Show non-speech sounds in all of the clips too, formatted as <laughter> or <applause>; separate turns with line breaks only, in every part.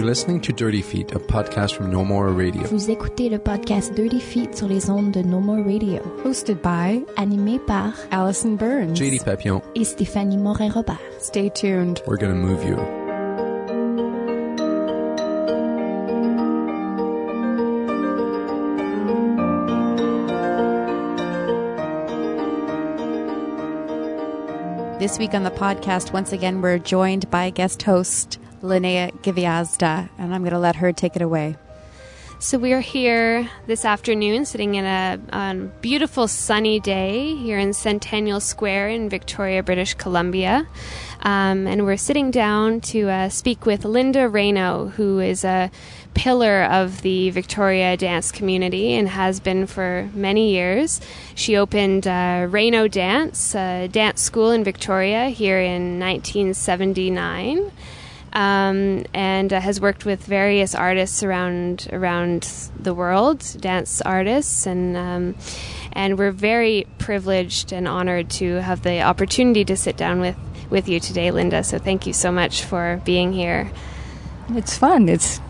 You're listening to Dirty Feet, a podcast from No More Radio.
Vous écoutez le podcast Dirty Feet sur les ondes de No More Radio,
Hosted by
animé par
Allison Burns.
JD Papillon,
et Stéphanie Morin-Robert.
Stay tuned.
we're gonna move you.
This week on the podcast, once again, we're joined by guest host Linnea Giviazda, and I'm going to let her take it away.
So we are here this afternoon, sitting in a, a beautiful sunny day here in Centennial Square in Victoria, British Columbia, um, and we're sitting down to uh, speak with Linda Reno, who is a pillar of the Victoria dance community and has been for many years. She opened uh, Reno Dance, a dance school in Victoria here in 1979 um, and uh, has worked with various artists around around the world, dance artists, and um, and we're very privileged and honored to have the opportunity to sit down with with you today, Linda. So thank you so much for being here.
It's fun. It's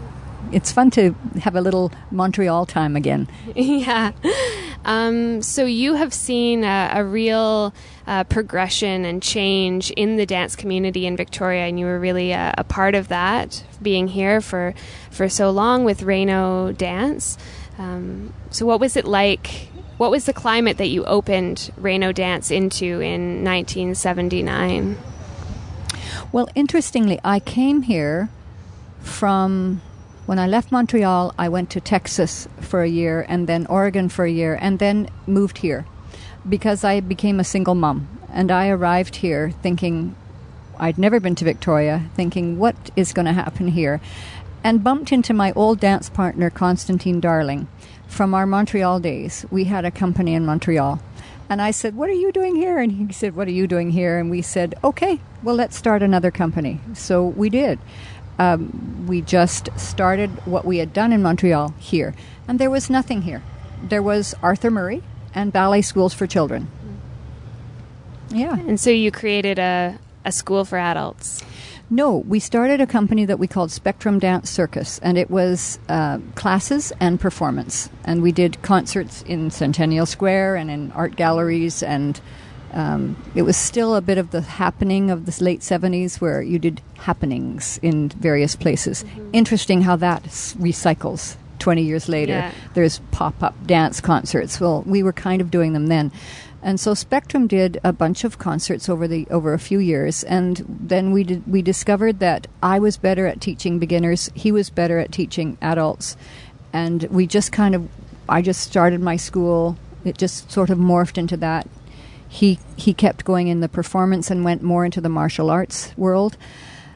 it's fun to have a little Montreal time again. <laughs>
yeah. Um, so you have seen a, a real uh, progression and change in the dance community in Victoria, and you were really a, a part of that, being here for for so long with Reno Dance. Um, so, what was it like? What was the climate that you opened Reno Dance into in 1979?
Well, interestingly, I came here from when I left Montreal, I went to Texas for a year and then Oregon for a year and then moved here because I became a single mom. And I arrived here thinking I'd never been to Victoria, thinking what is going to happen here, and bumped into my old dance partner, Constantine Darling, from our Montreal days. We had a company in Montreal. And I said, What are you doing here? And he said, What are you doing here? And we said, Okay, well, let's start another company. So we did um, we just started what we had done in Montreal here. And there was nothing here. There was Arthur Murray and ballet schools for children. Yeah.
And so you created a, a school for adults.
No, we started a company that we called Spectrum Dance Circus, and it was uh, classes and performance. And we did concerts in Centennial Square and in art galleries and um, it was still a bit of the happening of the late 70s where you did happenings in various places. Mm-hmm. Interesting how that recycles 20 years later.
Yeah.
There's pop up dance concerts. Well, we were kind of doing them then. And so Spectrum did a bunch of concerts over the over a few years, and then we did, we discovered that I was better at teaching beginners, he was better at teaching adults, and we just kind of I just started my school. It just sort of morphed into that he he kept going in the performance and went more into the martial arts world,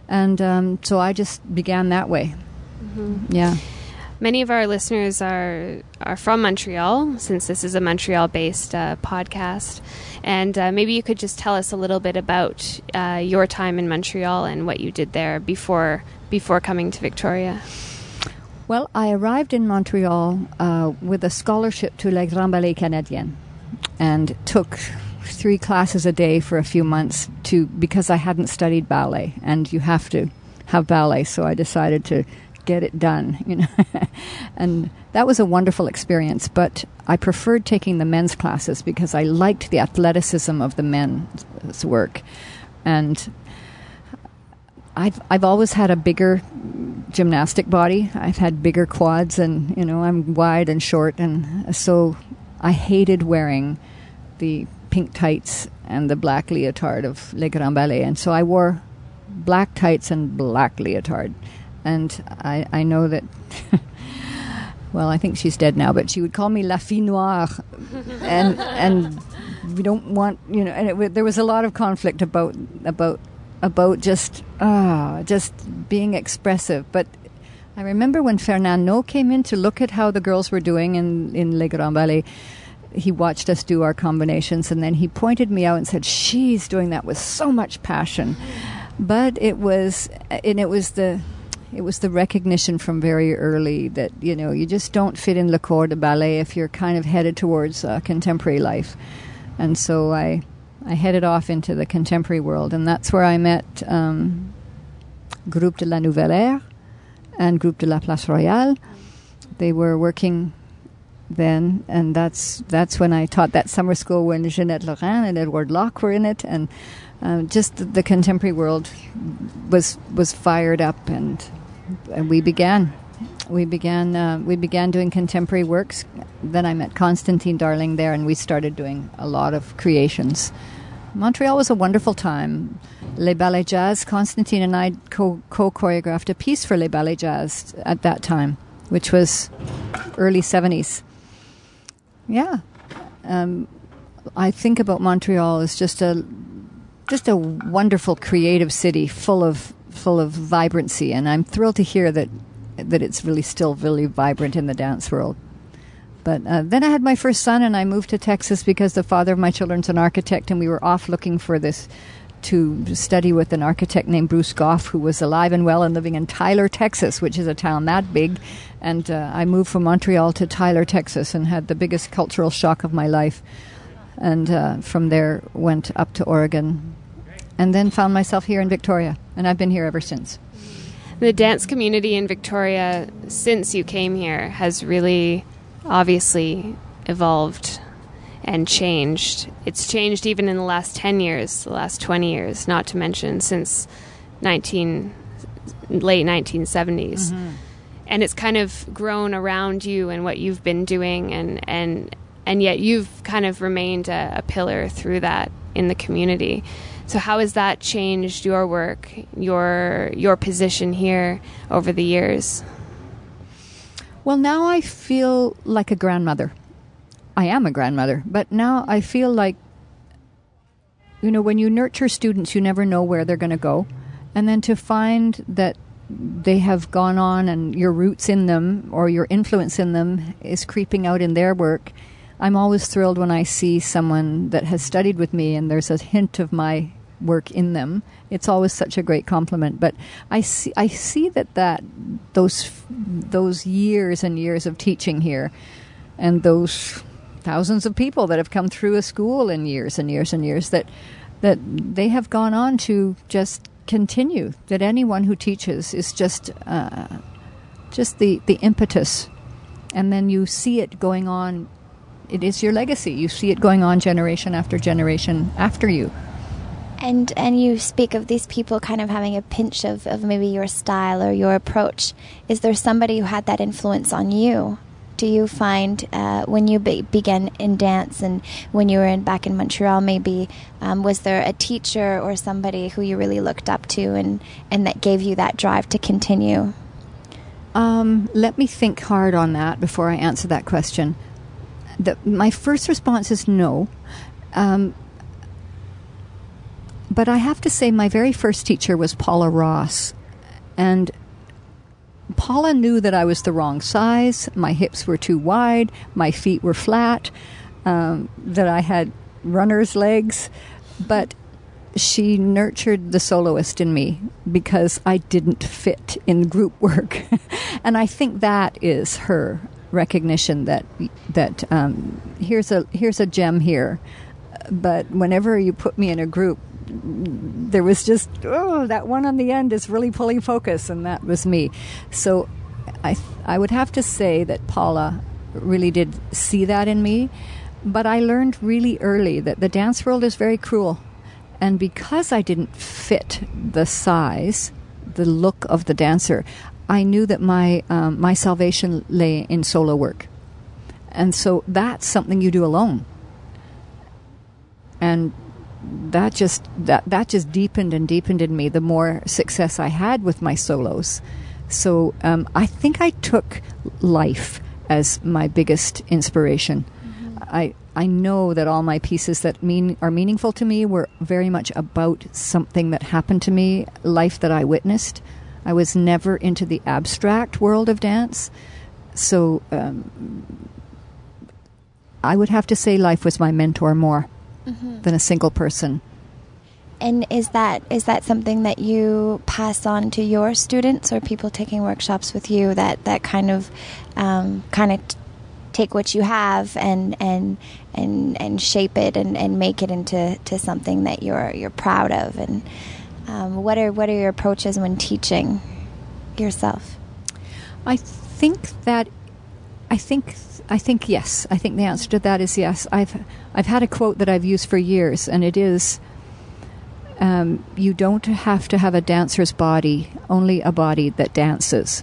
and um, so I just began that way.
Mm-hmm.
Yeah.
Many of our listeners are are from Montreal, since this is a Montreal-based uh, podcast, and uh, maybe you could just tell us a little bit about uh, your time in Montreal and what you did there before before coming to Victoria.
Well, I arrived in Montreal uh, with a scholarship to Les Grands Ballets Canadiens, and took three classes a day for a few months to because I hadn't studied ballet, and you have to have ballet. So I decided to get it done, <laughs> you know, and that was a wonderful experience. But I preferred taking the men's classes because I liked the athleticism of the men's work, and I've I've always had a bigger gymnastic body. I've had bigger quads, and you know I'm wide and short, and so I hated wearing the pink tights and the black leotard of Le Grand Ballets. And so I wore black tights and black leotard. And I, I know that, <laughs> well, I think she's dead now, but she would call me La Fille Noire. and, and we don't want, you know, and it, there was a lot of conflict about, about, about just, ah, just being expressive. But I remember when Fernando came in to look at how the girls were doing in, in Les Grands Ballets he watched us do our combinations and then he pointed me out and said she's doing that with so much passion but it was and it was the it was the recognition from very early that you know you just don't fit in le corps de ballet if you're kind of headed towards uh, contemporary life and so i i headed off into the contemporary world and that's where i met um, Groupe de la Nouvelle Aire and Groupe de la Place Royale. They were working then, and that's that's when I taught that summer school when Ginette Laurin and Edward Lock were in it, and um, just the, the contemporary world was was fired up, and, and we began. We began uh, we began doing contemporary works. Then I met Constantine Darling there, and we started doing a lot of creations. Montreal was a wonderful time. Les Ballets Jazz, Constantine and I co choreographed a piece for Les Ballets Jazz at that time, which was early 70s. Yeah. Um, I think about Montreal as just a just a wonderful creative city full of full of vibrancy and I'm thrilled to hear that that it's really still really vibrant in the dance world. But uh, then I had my first son, and I moved to Texas because the father of my children's an architect, and we were off looking for this to study with an architect named Bruce Goff, who was alive and well and living in Tyler, Texas, which is a town that big. And uh, I moved from Montreal to Tyler, Texas, and had the biggest cultural shock of my life. And uh, from there, went up to Oregon, and then found myself here in Victoria, and I've been here ever since.
The dance community in Victoria, since you came here, has really obviously evolved and changed. It's changed even in the last 10 years, the last 20 years, not to mention since 19 late 1970s. Mm-hmm. And it's kind of grown around you and what you've been doing and and and yet you've kind of remained a, a pillar through that in the community. So how has that changed your work, your your position here over the years?
Well, now I feel like a grandmother. I am a grandmother, but now I feel like, you know, when you nurture students, you never know where they're going to go. And then to find that they have gone on and your roots in them or your influence in them is creeping out in their work. I'm always thrilled when I see someone that has studied with me and there's a hint of my work in them. It's always such a great compliment. But I see, I see that that those those years and years of teaching here, and those thousands of people that have come through a school in years and years and years that that they have gone on to just continue. That anyone who teaches is just uh, just the the impetus, and then you see it going on. It is your legacy. You see it going on generation after generation after you.
And and you speak of these people kind of having a pinch of, of maybe your style or your approach. Is there somebody who had that influence on you? Do you find uh, when you be- began in dance and when you were in, back in Montreal, maybe um, was there a teacher or somebody who you really looked up to and, and that gave you that drive to continue?
Um, let me think hard on that before I answer that question. The, my first response is no. Um, but I have to say, my very first teacher was Paula Ross. And Paula knew that I was the wrong size, my hips were too wide, my feet were flat, um, that I had runner's legs. But she nurtured the soloist in me because I didn't fit in group work. <laughs> and I think that is her recognition that that um, here's a here's a gem here. But whenever you put me in a group, there was just oh that one on the end is really pulling focus and that was me. So i i would have to say that paula really did see that in me but i learned really early that the dance world is very cruel and because i didn't fit the size the look of the dancer i knew that my um, my salvation lay in solo work. And so that's something you do alone. And that just that that just deepened and deepened in me the more success I had with my solos. So um, I think I took life as my biggest inspiration. Mm-hmm. I I know that all my pieces that mean are meaningful to me were very much about something that happened to me, life that I witnessed. I was never into the abstract world of dance, so um, I would have to say life was my mentor more mm-hmm. than a single person.
And is that is that something that you pass on to your students or people taking workshops with you that that kind of um, kind of t- take what you have and and and and shape it and, and make it into to something that you're you're proud of and um, what are what are your approaches when teaching yourself?
I think that I think I think yes. I think the answer to that is yes. I've I've had a quote that I've used for years, and it is. Um, you don't have to have a dancer's body, only a body that dances.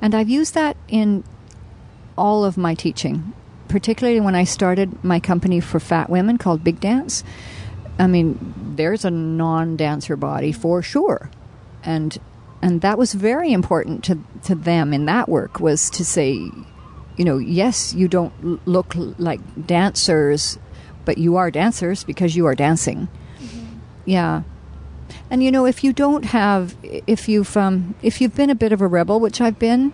And I've used that in all of my teaching, particularly when I started my company for fat women called Big Dance. I mean, there's a non-dancer body for sure, and and that was very important to to them in that work was to say, you know, yes, you don't l- look like dancers, but you are dancers because you are dancing. Yeah. And you know, if you don't have, if you've um, if you've been a bit of a rebel, which I've been,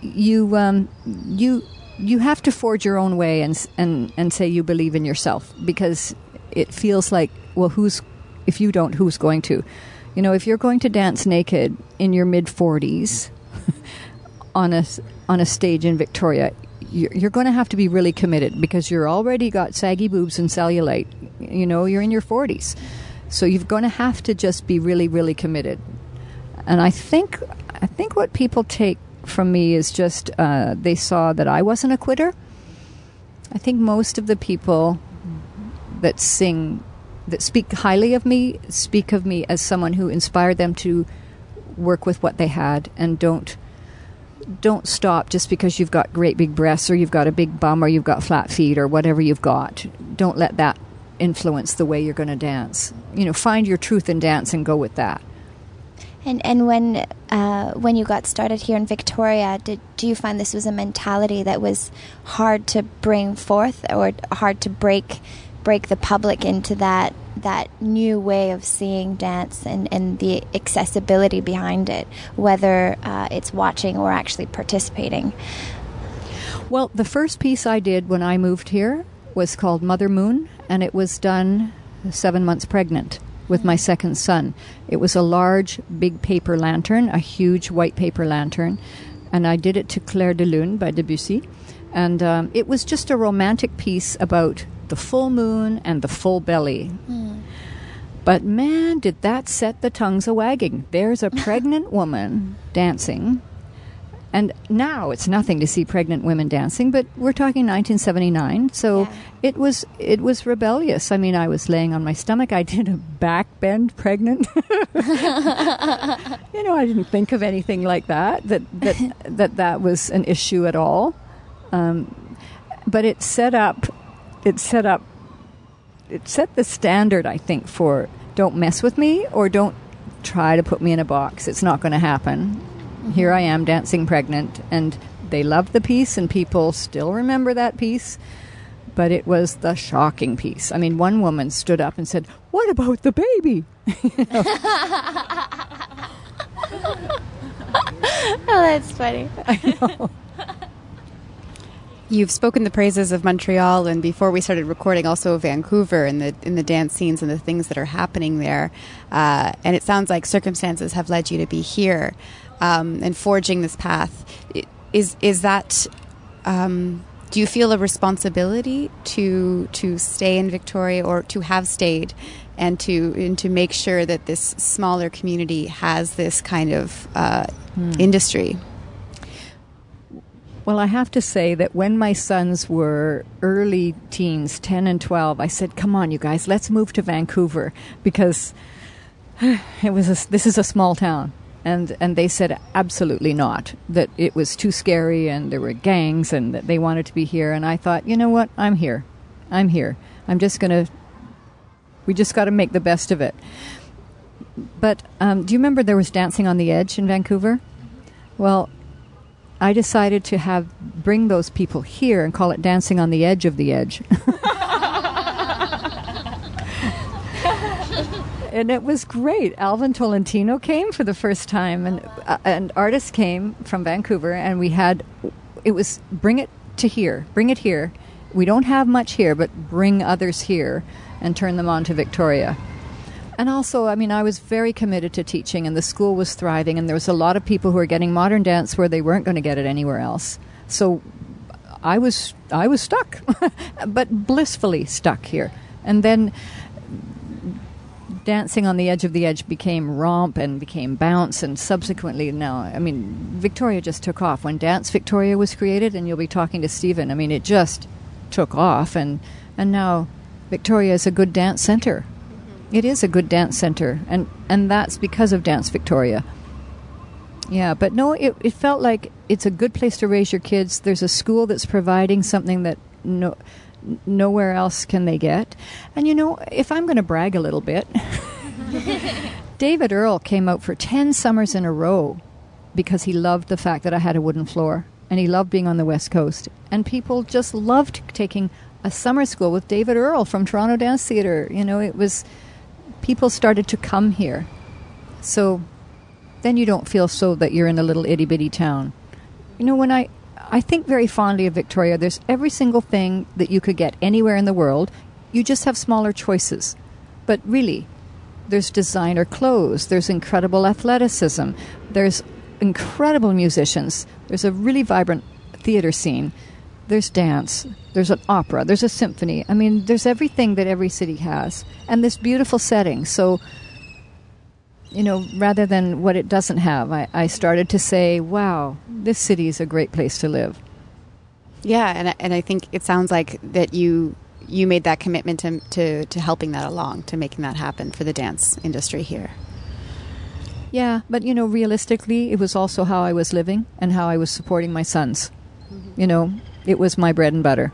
you um, you you have to forge your own way and and and say you believe in yourself because it feels like well, who's if you don't, who's going to? You know, if you're going to dance naked in your mid forties on a on a stage in Victoria, you're, you're going to have to be really committed because you're already got saggy boobs and cellulite. You know, you're in your 40s, so you're going to have to just be really, really committed. And I think I think what people take from me is just uh, they saw that I wasn't a quitter. I think most of the people that sing that speak highly of me speak of me as someone who inspired them to work with what they had and don't don't stop just because you've got great big breasts or you've got a big bum or you've got flat feet or whatever you've got. Don't let that influence the way you're going to dance. You know, find your truth in dance and go with that.
And and when uh, when you got started here in Victoria, did do you find this was a mentality that was hard to bring forth or hard to break break the public into that that new way of seeing dance and, and the accessibility behind it, whether uh, it's watching or actually participating?
Well, the first piece I did when I moved here was called Mother Moon, and it was done seven months pregnant with my second son. It was a large, big paper lantern, a huge white paper lantern, and I did it to Clair de Lune by Debussy. And um, it was just a romantic piece about the full moon and the full belly. But man, did that set the tongues a wagging. There's a pregnant <laughs> woman dancing. And now it's nothing to see pregnant women dancing, but we're talking 1979, so
Yeah.
it was it was rebellious. I mean, I was laying on my stomach. I did a back bend pregnant. <laughs> you know, I didn't think of anything like that. That that <laughs> that that was an issue at all. Um, but it set up it set up it set the standard i think for don't mess with me or don't try to put me in a box. It's not going to happen mm-hmm. here i am dancing pregnant and they loved the piece and people still remember that piece but it was the shocking piece. I mean one woman stood up and said what about the baby? <laughs> <laughs>
Oh, that's funny. <laughs>
You've spoken the praises of Montreal, and before we started recording, also Vancouver and the in the dance scenes and the things that are happening there. Uh, and it sounds like circumstances have led you to be here um, and forging this path. Is is that? Um, do you feel a responsibility to to stay in Victoria or to have stayed, and to and to make sure that this smaller community has this kind of uh, industry?
Well, I have to say that when my sons were early teens, 10 and 12, I said, "Come on, you guys, let's move to Vancouver because <sighs> it was a, this is a small town." And and they said absolutely not. That it was too scary and there were gangs and that they wanted to be here and I thought, "You know what? I'm here. I'm here. I'm just going to we just got to make the best of it." But um, do you remember there was Dancing on the Edge in Vancouver? Well, I decided to have bring those people here and call it dancing on the edge of the edge. <laughs> and it was great. Alvin Tolentino came for the first time, and uh, and artists came from Vancouver, and we had it was bring it to here, bring it here. We don't have much here, but bring others here and turn them on to Victoria. And also, I mean, I was very committed to teaching, and the school was thriving, and there was a lot of people who were getting modern dance where they weren't going to get it anywhere else. So I was I was stuck, <laughs> but blissfully stuck here. And then dancing on the edge of the edge became romp and became bounce, and subsequently now, I mean, Victoria just took off. When Dance Victoria was created, and you'll be talking to Stephen, I mean, it just took off, and, and now Victoria is a good dance center. It is a good dance center, and, and that's because of Dance Victoria. Yeah, but no, it, it felt like it's a good place to raise your kids. There's a school that's providing something that no, nowhere else can they get. And you know, if I'm going to brag a little bit, <laughs> David Earle came out for 10 summers in a row because he loved the fact that I had a wooden floor and he loved being on the West Coast. And people just loved taking a summer school with David Earle from Toronto Dance Theatre. You know, it was people started to come here. So then you don't feel so that you're in a little itty bitty town. You know, when I I think very fondly of Victoria, there's every single thing that you could get anywhere in the world. You just have smaller choices. But really, there's designer clothes, there's incredible athleticism, there's incredible musicians, there's a really vibrant theater scene, there's dance, there's an opera, there's a symphony. I mean, there's everything that every city has, and this beautiful setting. So, you know, rather than what it doesn't have, I, I started to say, wow, this city is a great place to live.
Yeah, and I- and I think it sounds like that you you made that commitment to to to helping that along, to making that happen for the dance industry here.
Yeah, but you know, realistically, it was also how I was living and how I was supporting my sons. Mm-hmm. You know, it was my bread and butter.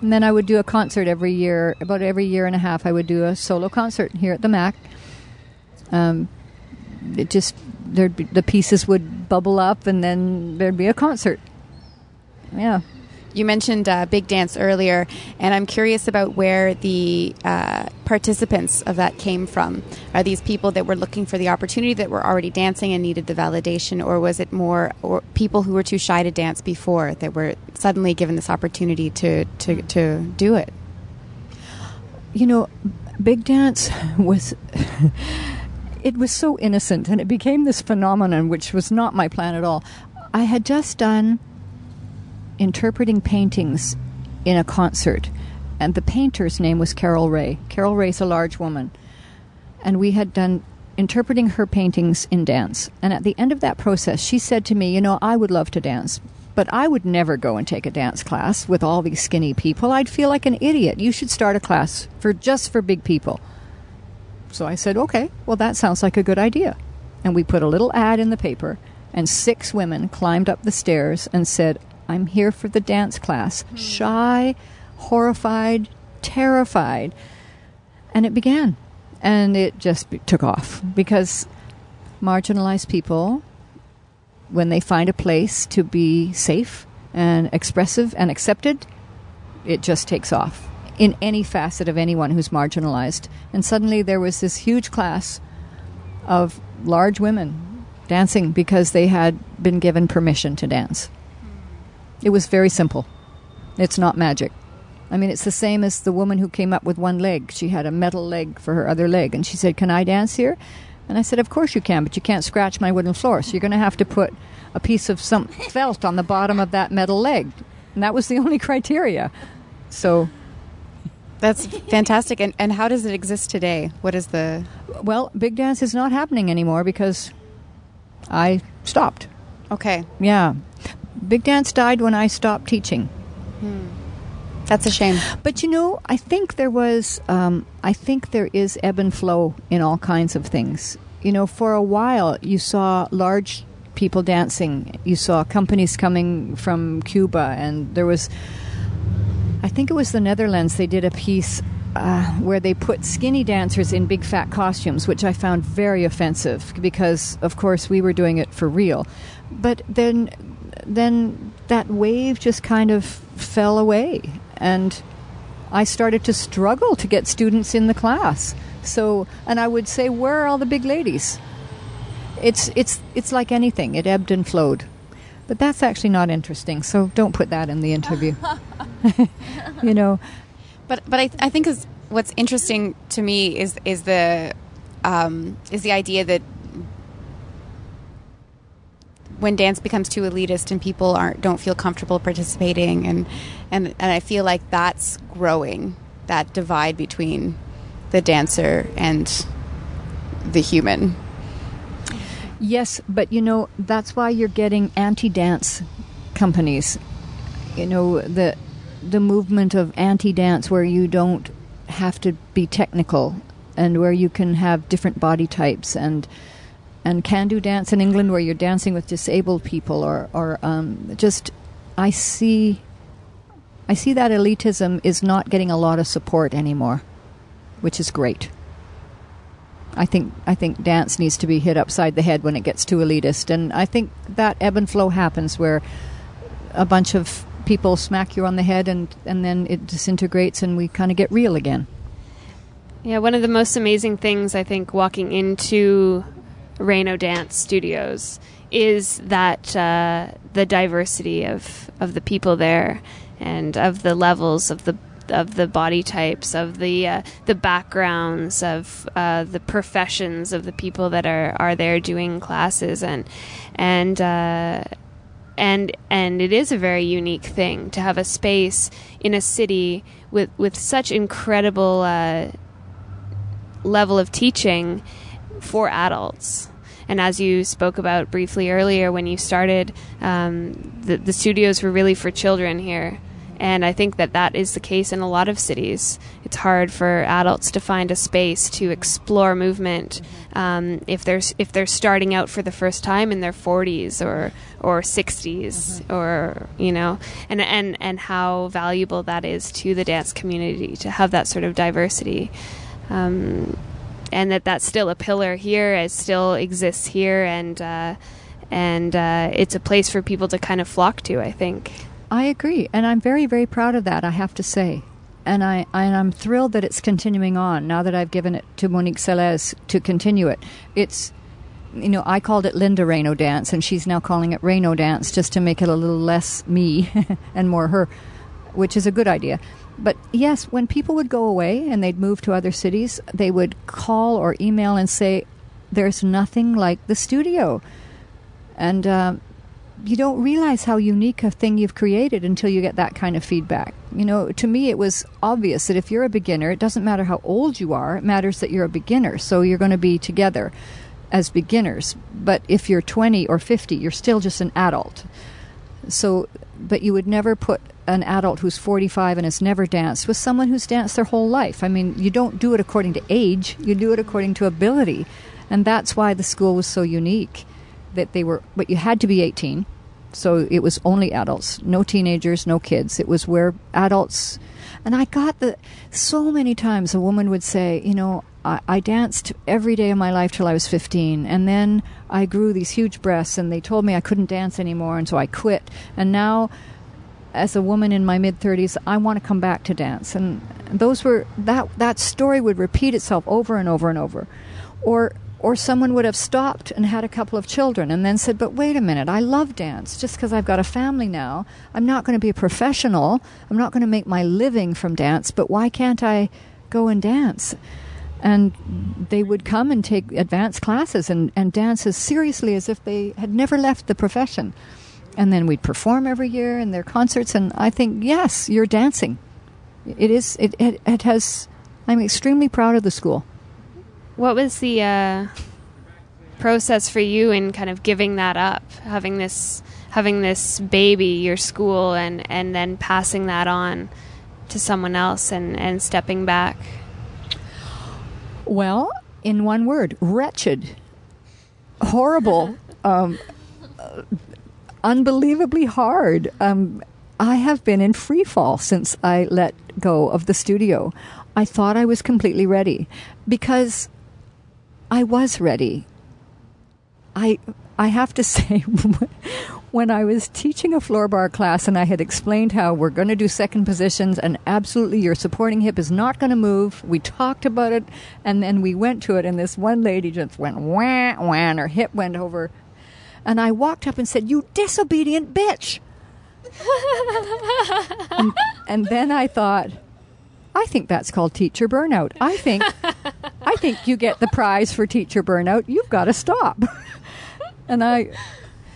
And then I would do a concert every year. About every year and a half, I would do a solo concert here at the Mac. Um, it just there'd be, the pieces would bubble up, and then there'd be a concert. Yeah.
You mentioned uh, big dance earlier, and I'm curious about where the uh, participants of that came from. Are these people that were looking for the opportunity that were already dancing and needed the validation, or was it more or people who were too shy to dance before that were suddenly given this opportunity to, to, to do it?
you know, big dance was it was so innocent and it became this phenomenon which was not my plan at all. I had just done interpreting paintings in a concert and the painter's name was Carol Ray. Carol Ray's a large woman. And we had done interpreting her paintings in dance. And at the end of that process, she said to me, You know, I would love to dance, but I would never go and take a dance class with all these skinny people. I'd feel like an idiot. You should start a class for just for big people. So I said, Okay, well, that sounds like a good idea. And we put a little ad in the paper, and six women climbed up the stairs and said, I'm here for the dance class. Shy, horrified, terrified. And it began. And it just took off because marginalized people, when they find a place to be safe and expressive and accepted, it just takes off in any facet of anyone who's marginalized. And suddenly there was this huge class of large women dancing because they had been given permission to dance. It was very simple. It's not magic. I mean, it's the same as the woman who came up with one leg. She had a metal leg for her other leg, and she said, Can I dance here? And I said, Of course you can, but you can't scratch my wooden floor, so you're going to have to put a piece of some felt on the bottom of that metal leg. And that was the <laughs> only criteria. So,
That's fantastic. And, and how does it exist today? What is the.
well, big dance is not happening anymore because I stopped.
Okay,
Yeah. Big dance died when I stopped teaching.
that's a shame.
But you know, I think there was, um, I think there is ebb and flow in all kinds of things. You know, for a while you saw large people dancing, you saw companies coming from Cuba, and there was, I think it was the Netherlands, they did a piece. Uh, where they put skinny dancers in big fat costumes, which I found very offensive because, of course, we were doing it for real. But then, then that wave just kind of fell away, and I started to struggle to get students in the class. So, and I would say, where are all the big ladies? It's it's it's like anything; it ebbed and flowed. But that's actually not interesting. So don't put that in the interview. <laughs> you know,
But but I, I think is what's interesting to me is is the um, is the idea that when dance becomes too elitist and people aren't don't feel comfortable participating and and and I feel like that's growing that divide between the dancer and the human.
Yes, but you know that's why you're getting anti-dance companies. You know the the movement of anti-dance where you don't have to be technical and where you can have different body types and and can do dance in England where you're dancing with disabled people or or um, just I see I see that elitism is not getting a lot of support anymore, which is great. I think I think dance needs to be hit upside the head when it gets too elitist, and I think that ebb and flow happens where a bunch of people smack you on the head, and and then it disintegrates, and we kind of get real again.
Yeah, one of the most amazing things I think walking into Reno Dance Studios is that uh, the diversity of of the people there and of the levels of the of the body types, of the uh, the backgrounds, of uh, the professions of the people that are, are there doing classes, and and uh, and and it is a very unique thing to have a space in a city with with such incredible uh, level of teaching for adults. And as you spoke about briefly earlier, when you started, um, the, the studios were really for children here and I think that that is the case in a lot of cities. It's hard for adults to find a space to explore movement um, if they're if they're starting out for the first time in their 40s or or 60s mm-hmm. or you know, and and and how valuable that is to the dance community to have that sort of diversity. Um, and that that's still a pillar here, it still exists here, and uh, and uh, it's a place for people to kind of flock to. I think.
I agree, and I'm very, very proud of that. I have to say, and I and I'm thrilled that it's continuing on. Now that I've given it to Monique Selez to continue it, it's you know I called it Linda Reno Dance, and she's now calling it Reno Dance just to make it a little less me <laughs> and more her, which is a good idea. But yes, when people would go away and they'd move to other cities, they would call or email and say, "There's nothing like the studio," and. Uh, you don't realize how unique a thing you've created until you get that kind of feedback. You know, to me, it was obvious that if you're a beginner, it doesn't matter how old you are, it matters that you're a beginner. So you're going to be together as beginners. But if you're 20 or 50, you're still just an adult. So, but you would never put an adult who's 45 and has never danced with someone who's danced their whole life. I mean, you don't do it according to age, you do it according to ability. And that's why the school was so unique that they were, but you had to be 18. So it was only adults, no teenagers, no kids. It was where adults, and I got the, so many times a woman would say, you know, I, I danced every day of my life till I was 15, and then I grew these huge breasts, and they told me I couldn't dance anymore, and so I quit. And now, as a woman in my mid 30s, I want to come back to dance. And those were, that, that story would repeat itself over and over and over. Or or someone would have stopped and had a couple of children and then said, But wait a minute, I love dance. Just because I've got a family now, I'm not going to be a professional. I'm not going to make my living from dance, but why can't I go and dance? And they would come and take advanced classes and, and dance as seriously as if they had never left the profession. And then we'd perform every year in their concerts. And I think, yes, you're dancing. It is, it, it, it has, I'm extremely proud of the school.
What was the uh, process for you in kind of giving that up, having this having this baby, your school, and and then passing that on to someone else and and stepping back?
Well, in one word, wretched, horrible, <laughs> um, uh, unbelievably hard. Um, I have been in free fall since I let go of the studio. I thought I was completely ready because I was ready. I I have to <laughs> say, when I was teaching a floor bar class and I had explained how we're going to do second positions and absolutely your supporting hip is not going to move, we talked about it and then we went to it and this one lady just went wah wah and her hip went over. And I walked up and said, You disobedient bitch. <laughs> and, and then I thought, I think that's called teacher burnout. I think I think you get the prize for teacher burnout. You've got to stop. <laughs> and I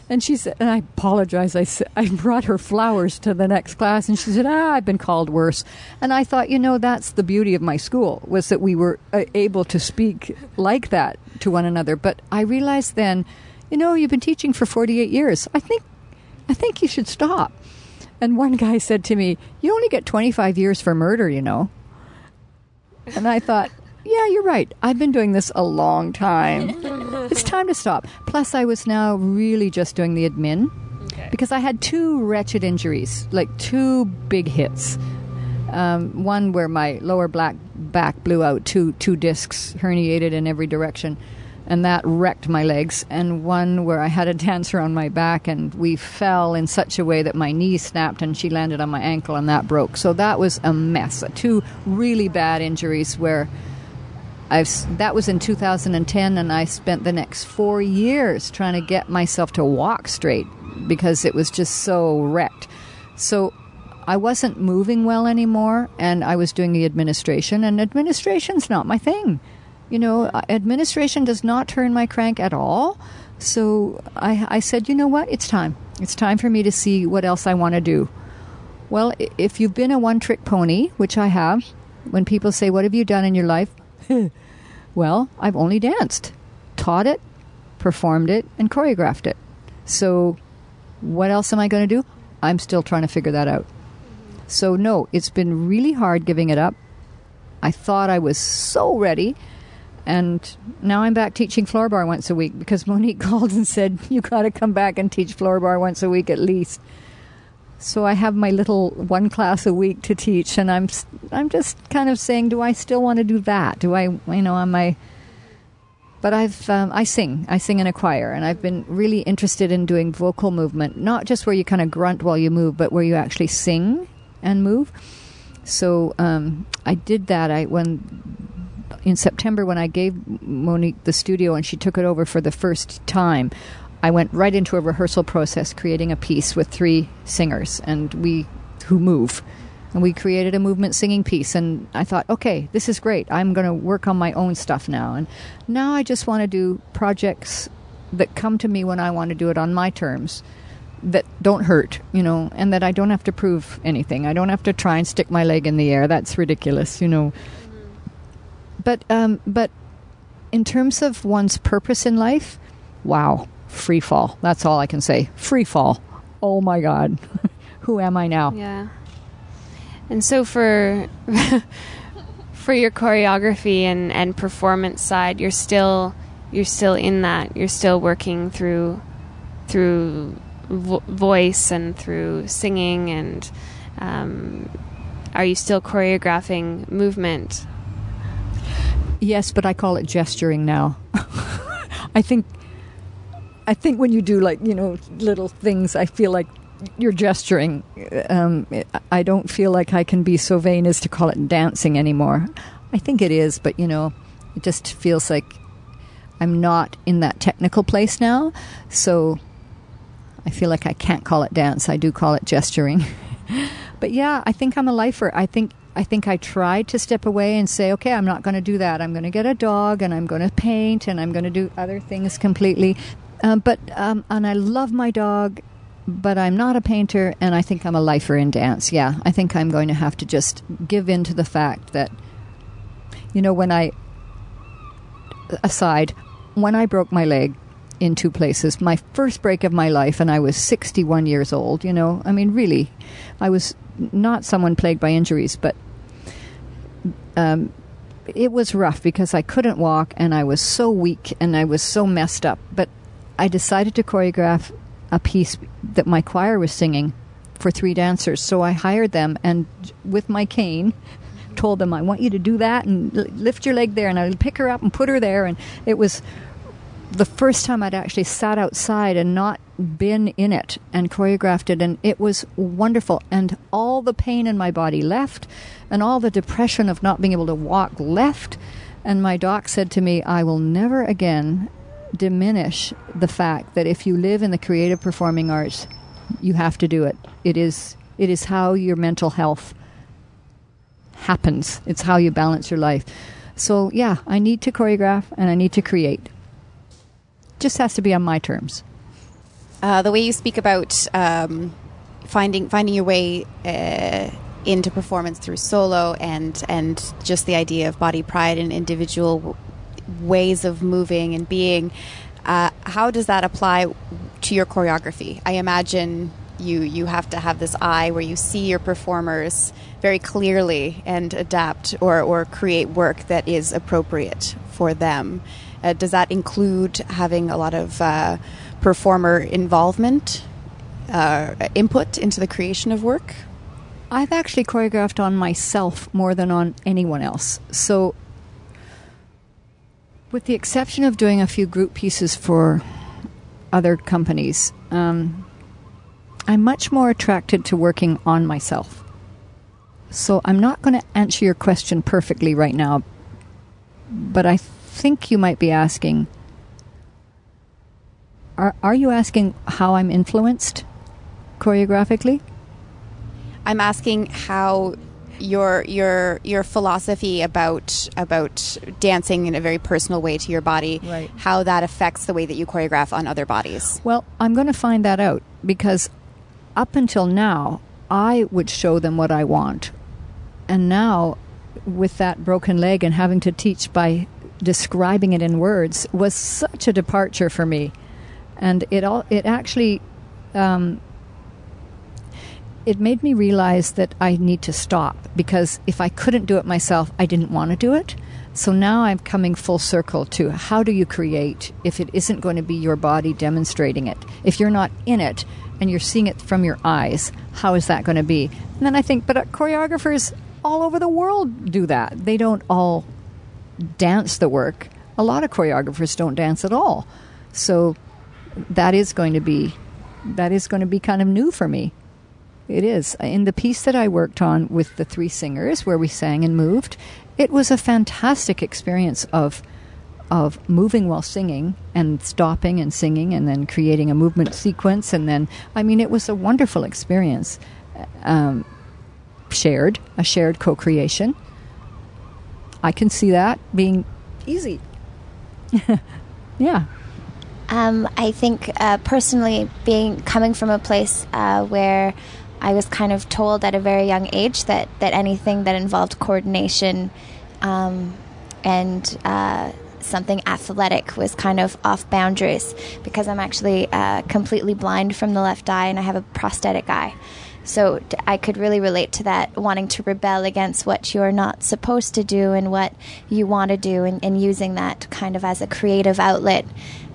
And she said, and I apologize. I said, I brought her flowers to the next class, and she said, "Ah, I've been called worse." And I thought, you know, that's the beauty of my school was that we were uh, able to speak like that to one another. But I realized then, you know, you've been teaching for 48 years. I think, I think you should stop. And one guy said to me, "You only get 25 years for murder, you know." And I thought, yeah, you're right. I've been doing this a long time. <laughs> it's time to stop. Plus, I was now really just doing the admin because I had two wretched injuries, like two big hits. Um, one where my lower black back blew out, two two discs herniated in every direction, and that wrecked my legs. And one where I had a dancer on my back, and we fell in such a way that my knee snapped, and she landed on my ankle, and that broke. So that was a mess. Two really bad injuries where I've that was in 2010, and I spent the next four years trying to get myself to walk straight because it was just so wrecked. So I wasn't moving well anymore, and I was doing the administration, and administration's not my thing. You know, uh, administration does not turn my crank at all. So I, I said, you know what? It's time. It's time for me to see what else I want to do. Well, if you've been a one trick pony, which I have, when people say, What have you done in your life? <laughs> well, I've only danced, taught it, performed it, and choreographed it. So, what else am I going to do? I'm still trying to figure that out. So, no, it's been really hard giving it up. I thought I was so ready. And now I'm back teaching floor bar once a week because <laughs> Monique <laughs> called and said, You got to come back and teach floor bar once a week at least. So I have my little one class a week to teach, and I'm I'm just kind of saying, do I still want to do that? Do I, you know, am I? But I've um, I sing, I sing in a choir, and I've been really interested in doing vocal movement, not just where you kind of grunt while you move, but where you actually sing and move. So um, I did that. I when in September when I gave Monique the studio and she took it over for the first time. I went right into a rehearsal process, creating a piece with three singers, and we who move, and we created a movement singing piece. And I thought, okay, this is great. I'm going to work on my own stuff now, and now I just want to do projects that come to me when I want to do it on my terms. That don't hurt, you know, and that I don't have to prove anything. I don't have to try and stick my leg in the air. That's ridiculous, you know. But um, but in terms of one's purpose in life, wow, free fall. That's all I can say. Free fall. Oh my God. <laughs> Who am I now?
Yeah. And so for <laughs> for your choreography and, and performance side, you're still you're still in that. You're still working through through vo- voice and through singing and um, are you still choreographing movement?
Yes, but I call it gesturing now. <laughs> I think I think when you do like you know little things, I feel like you're gesturing. Um, I don't feel like I can be so vain as to call it dancing anymore. I think it is, but you know, it just feels like I'm not in that technical place now. So I feel like I can't call it dance. I do call it gesturing. <laughs> but yeah, I think I'm a lifer. I think I think I tried to step away and say, okay, I'm not going to do that. I'm going to get a dog and I'm going to paint and I'm going to do other things completely. Um, but um, and I love my dog, but I'm not a painter, and I think I'm a lifer in dance. Yeah, I think I'm going to have to just give in to the fact that, you know, when I aside, when I broke my leg in two places, my first break of my life, and I was 61 years old. You know, I mean, really, I was not someone plagued by injuries, but. Um, it was rough because I couldn't walk and I was so weak and I was so messed up. But I decided to choreograph a piece that my choir was singing for three dancers. So I hired them and with my cane <laughs> told them, I want you to do that and lift your leg there. And I would pick her up and put her there. And it was the first time I'd actually sat outside and not been in it and choreographed it. And it was wonderful. And all the pain in my body left and all the depression of not being able to walk left. And my doc said to me, I will never again diminish the fact that if you live in the creative performing arts, you have to do it. It is it is how your mental health happens. It's how you balance your life. So yeah, I need to choreograph and I need to create. Just has to be on my terms.
uh, the way you speak about um, finding finding your way uh, into performance through solo and and just the idea of body pride and individual ways of moving and being. Uh, how does that apply to your choreography? I imagine you you have to have this eye where you see your performers very clearly and adapt or or create work that is appropriate for them. Uh, does that include having a lot of uh, performer involvement, uh, input into the creation of work?
I've actually choreographed on myself more than on anyone else. So, with the exception of doing a few group pieces for other companies, um, I'm much more attracted to working on myself. So, I'm not going to answer your question perfectly right now, but I think you might be asking are, are you asking how I'm influenced choreographically?
I'm asking how your your your philosophy about about dancing in a very personal way to your body,
Right.
how that affects the way that you choreograph on other bodies.
Well, I'm going to find that out because up until now, I would show them what I want. And now, with that broken leg and having to teach by describing it in words, was such a departure for me. And it all it actually um, it made me realize that I need to stop because if I couldn't do it myself, I didn't want to do it. So now I'm coming full circle to how do you create if it isn't going to be your body demonstrating it? If you're not in it and you're seeing it from your eyes, how is that going to be? And then I think, but uh, choreographers all over the world do that. They don't all dance the work. A lot of choreographers don't dance at all. So that is going to be that is going to be kind of new for me. It is. In the piece that I worked on with the three singers, where we sang and moved, it was a fantastic experience of of moving while singing and stopping and singing and then creating a movement sequence. And then I mean it was a wonderful experience um, shared a shared co-creation. I can see that being easy. <laughs> Yeah.
Um, I think uh, personally, being coming from a place uh, where I was kind of told at a very young age that that anything that involved coordination um, and uh, something athletic was kind of off boundaries because I'm actually uh, completely blind from the left eye and I have a prosthetic eye. So I could really relate to that, wanting to rebel against what you're not supposed to do and what you want to do, and, and using that kind of as a creative outlet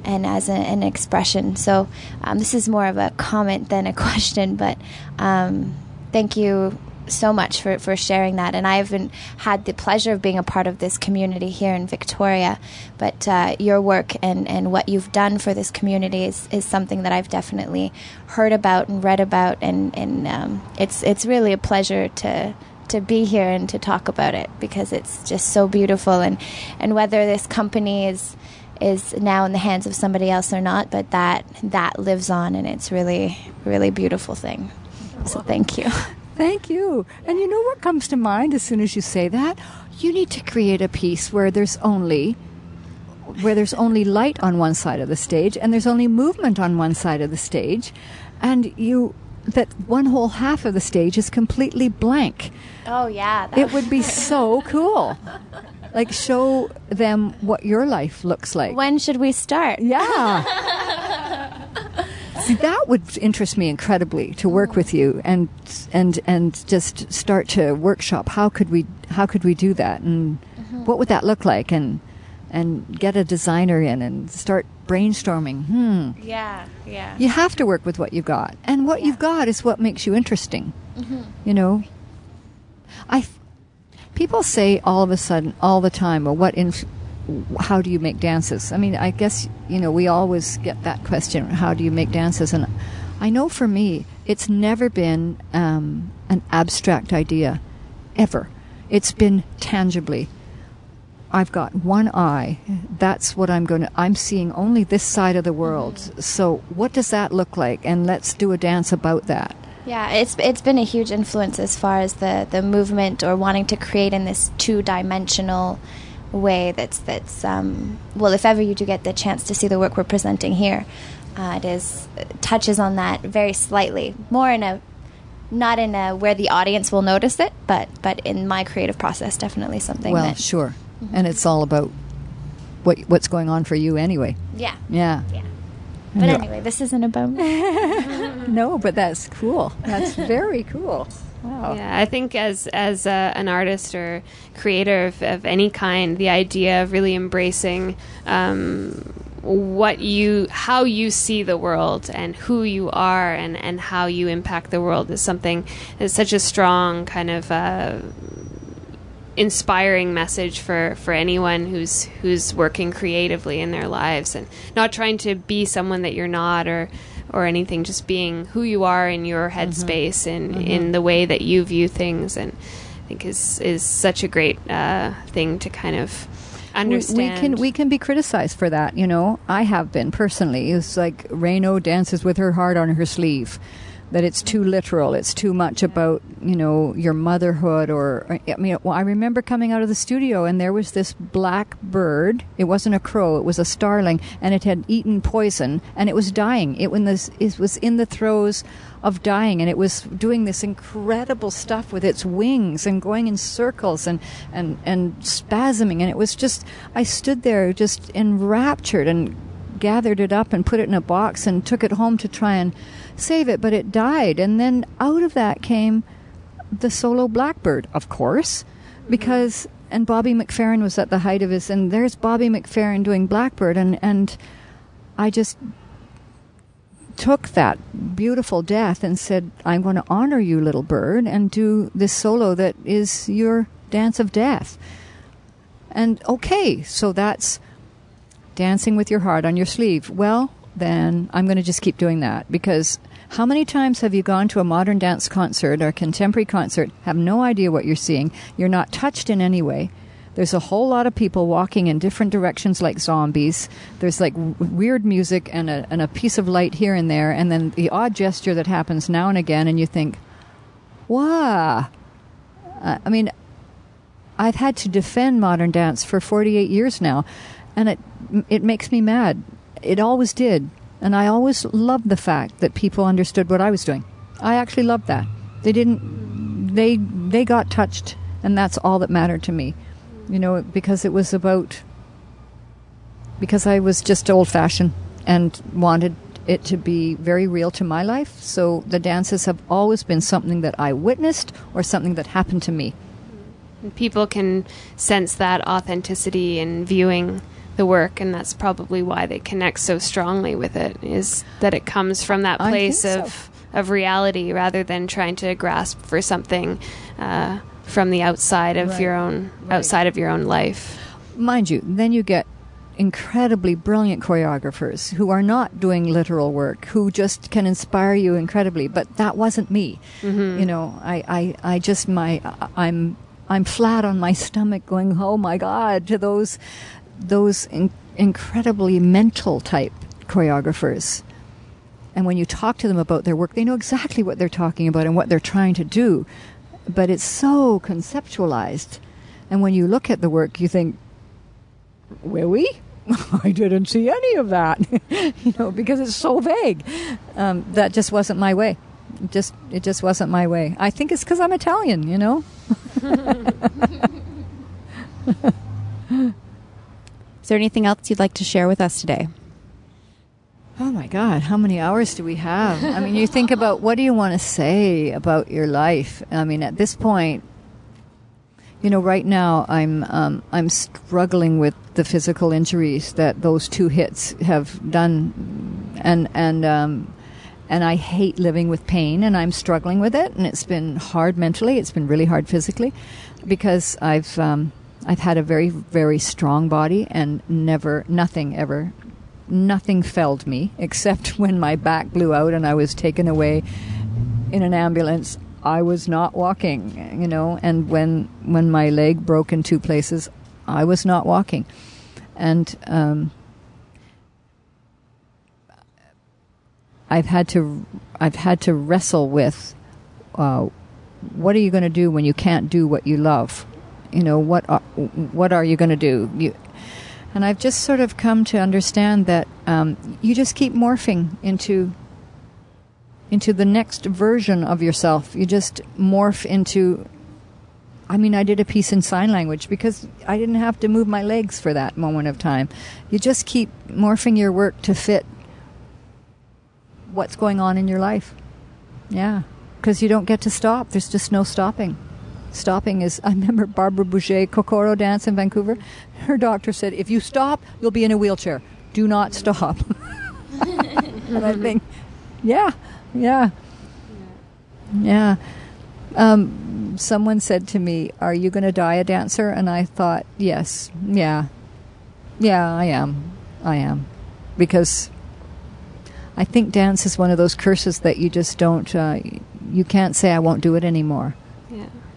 and as a, an expression. So um, this is more of a comment than a <laughs> question, but um, thank you so much for, for sharing that. And I haven't had the pleasure of being a part of this community here in Victoria, but uh, your work and, and what you've done for this community is, is something that I've definitely heard about and read about, and, and um, it's it's really a pleasure to to be here and to talk about it because it's just so beautiful and and whether this company is is now in the hands of somebody else or not, but that that lives on, and it's really really beautiful thing. So thank you. <laughs>
Thank you. And you know what comes to mind as soon as you say that? You need to create a piece where there's only where there's only light on one side of the stage and there's only movement on one side of the stage and you that one whole half of the stage is completely blank.
Oh yeah,
It would be <laughs> so cool. Like show them what your life looks like.
When should we start?
Yeah. <laughs> See, that would interest me incredibly to work with you and and and just start to workshop how could we how could we do that and what would that look like and and get a designer in and start brainstorming. Hmm.
Yeah, yeah.
You have to work with what you've got, and what you've got is what makes you interesting. You know, I people say all of a sudden, all the time, well, what inf- how do you make dances? I mean, I guess you know we always get that question: how do you make dances? And I know for me, it's never been um, an abstract idea, ever. It's been tangibly. I've got one eye. That's what I'm going to. I'm seeing only this side of the world. So, what does that look like? And let's do a dance about that.
Yeah, it's it's been a huge influence as far as the the movement or wanting to create in this two dimensional way that's that's um, well, if ever you do get the chance to see the work we're presenting here, uh, it is it touches on that very slightly, more in a not in a where the audience will notice it, but but in my creative process, definitely something.
well,
that,
sure. And it's all about what what's going on for you anyway.
yeah,
Yeah.
yeah. But
Yeah.
anyway, this isn't about <laughs>
No, but that's cool. That's very cool. Wow.
Yeah, I think as as uh, an artist or creator of, of any kind, the idea of really embracing um, what you, how you see the world, and who you are, and and how you impact the world is something is such a strong kind of. Uh, inspiring message for, for anyone who's who's working creatively in their lives and not trying to be someone that you're not or or anything just being who you are in your headspace and in the way that you view things and I think is is such a great uh, thing to kind of
We-
understand
We, can we can be criticized for that, you know. I have been personally. It's like Raino dances with her heart on her sleeve. That it's too literal. It's too much about you know your motherhood. Or I mean, well, I remember coming out of the studio and there was this black bird. It wasn't a crow. It was a starling, and it had eaten poison and it was dying. It when this it was in the throes of dying and it was doing this incredible stuff with its wings and going in circles and and and spasming and it was just I stood there just enraptured and gathered it up and put it in a box and took it home to try and save it but it died and then out of that came the solo blackbird of course mm-hmm. because and Bobby McFerrin was at the height of his and there's Bobby McFerrin doing blackbird and and I just took that beautiful death and said, I'm going to honor you, little bird, and do this solo that is your dance of death. And okay, so that's dancing with your heart on your sleeve. Well, then I'm going to just keep doing that because how many times have you gone to a modern dance concert or contemporary concert, have no idea what you're seeing, you're not touched in any way? There's a whole lot of people walking in different directions like zombies. There's like w- weird music and a, and a piece of light here and there, and then the odd gesture that happens now and again, and you think, wow. Uh, I mean, I've had to defend modern dance for 48 years now, and it it makes me mad. It always did, and I always loved the fact that people understood what I was doing. I actually loved that. They didn't. They they got touched, and that's all that mattered to me. You know, because it was about. Because I was just old fashioned and wanted it to be very real to my life. So the dances have always been something that I witnessed or something that happened to me.
people can sense that authenticity in viewing the work and that's probably why they connect so strongly with it is that it comes from that place
think so.
of of reality rather than trying to grasp for something uh, from the outside of
Right.
your own
Right.
outside of your own life
mind you, then you get incredibly brilliant choreographers who are not doing literal work, who just can inspire you incredibly. But that wasn't me. You know, I, I, I just my I'm I'm flat on my stomach, going, oh my god, to those those in, incredibly mental type choreographers. And when you talk to them about their work, they know exactly what they're talking about and what they're trying to do. But it's so conceptualized. And when you look at the work, you think, really? <laughs> I didn't see any of that, <laughs> you know, because it's so vague. Um, that just wasn't my way. It just it just wasn't my way. I think it's because I'm Italian, you know. <laughs>
Is there anything else you'd like to share with us today?
Oh my God, how many hours do we have? I mean, you think about what do you want to say about your life? I mean, at this point, you know, right now I'm um, I'm struggling with the physical injuries that those two hits have done, and and um, and I hate living with pain, and I'm struggling with it, and it's been hard mentally. It's been really hard physically, because I've um, I've had a very very strong body, and never nothing ever nothing felled me <laughs> except when my back blew out and I was taken away in an ambulance. I was not walking, you know, and when when my leg broke in two places, I was not walking, and um, I've had to I've had to wrestle with uh, what are you going to do when you can't do what you love, you know what are, what are you going to do you and I've just sort of come to understand that um, you just keep morphing into into the next version of yourself. You just morph into. I mean, I did a piece in sign language because I didn't have to move my legs for that moment of time. You just keep morphing your work to fit what's going on in your life. Yeah, because you don't get to stop. There's just no stopping. Stopping is, I remember Barbara Bourget, Kokoro dance in Vancouver. Her doctor said, if you stop, you'll be in a wheelchair. Do not stop. <laughs> and I think, yeah, yeah, yeah. Um, someone said to me, Are you going to die a dancer? And I thought, Yes, yeah, yeah, I am. I am. Because I think dance is one of those curses that you just don't, uh, you can't say, I won't do it anymore.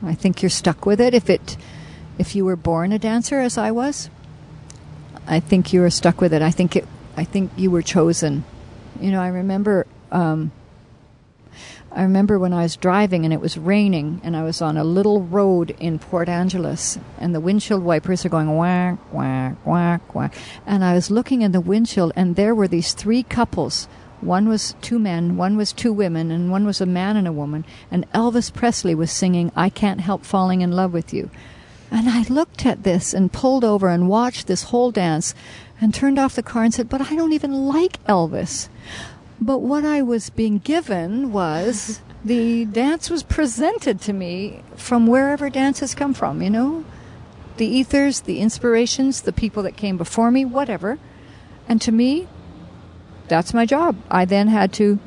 I think you're stuck with it. If it, if you were born a dancer, as I was, I think you were stuck with it. I think it. I think you were chosen. You know, I remember. Um, I remember when I was driving and it was raining, and I was on a little road in Port Angeles, and the windshield wipers are going whack, whack, whack, whack. And I was looking in the windshield, and there were these three couples. One was two men, one was two women, and one was a man and a woman. And Elvis Presley was singing, I Can't Help Falling in Love with You. And I looked at this and pulled over and watched this whole dance and turned off the car and said, But I don't even like Elvis. But what I was being given was <laughs> the dance was presented to me from wherever dances come from, you know? The ethers, the inspirations, the people that came before me, whatever. And to me, that's my job. I then had to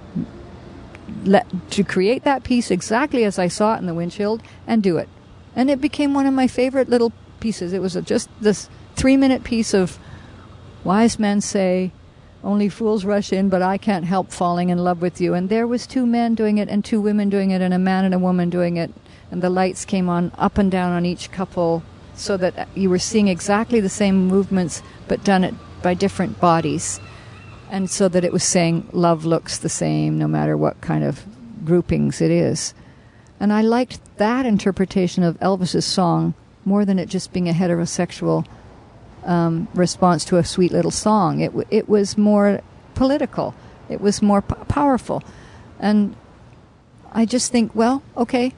let to create that piece exactly as I saw it in the windshield and do it. And it became one of my favorite little pieces. It was a, just this three minute piece of wise men say, only fools rush in, but I can't help falling in love with you. And there was two men doing it and two women doing it and a man and a woman doing it. And the lights came on up and down on each couple so that you were seeing exactly the same movements but done it by different bodies. And so that it was saying love looks the same no matter what kind of groupings it is. And I liked that interpretation of Elvis's song more than it just being a heterosexual um, response to a sweet little song. It w- it was more political. It was more p- powerful, and I just think, well, okay,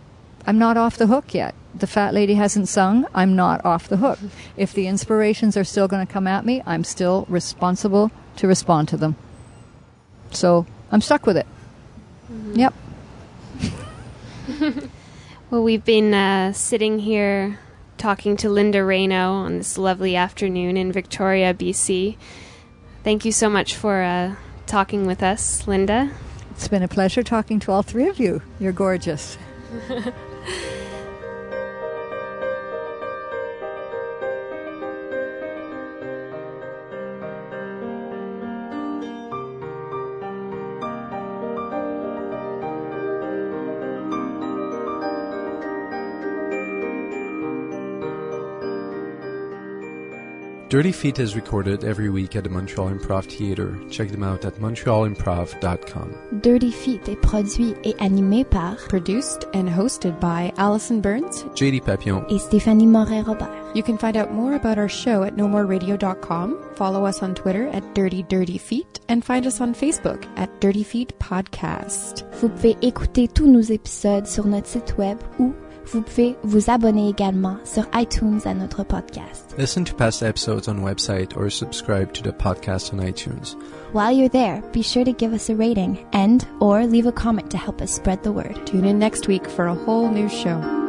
I'm not off the hook yet. The fat lady hasn't sung. I'm not off the hook. If the inspirations are still going to come at me, I'm still responsible to respond to them. So I'm stuck with it. Yep. <laughs>
Well, we've been uh, sitting here talking to Lynda Raino on this lovely afternoon in Victoria, BC. Thank you so much for uh, talking with us, Lynda.
It's been a pleasure talking to all three of you. You're gorgeous. <laughs>
Dirty Feet is recorded every week at the Montreal Improv Theatre. Check them out at montrealimprov.com.
Dirty Feet est produit et animé par
Produced and hosted by Allison Burns.
JD Papillon.
et Stéphanie Moret-Robert.
You can find out more about our show at nomoreradio.com, follow us on Twitter at Dirty Dirty Feet, and find us on Facebook at Dirty Feet Podcast.
Vous pouvez écouter tous nos épisodes sur notre site web ou vous pouvez vous abonner également sur iTunes à notre podcast.
Listen to past episodes on website or subscribe to the podcast on iTunes.
While you're there, be sure to give us a rating and or leave a comment to help us spread the word.
Tune in next week for a whole new show.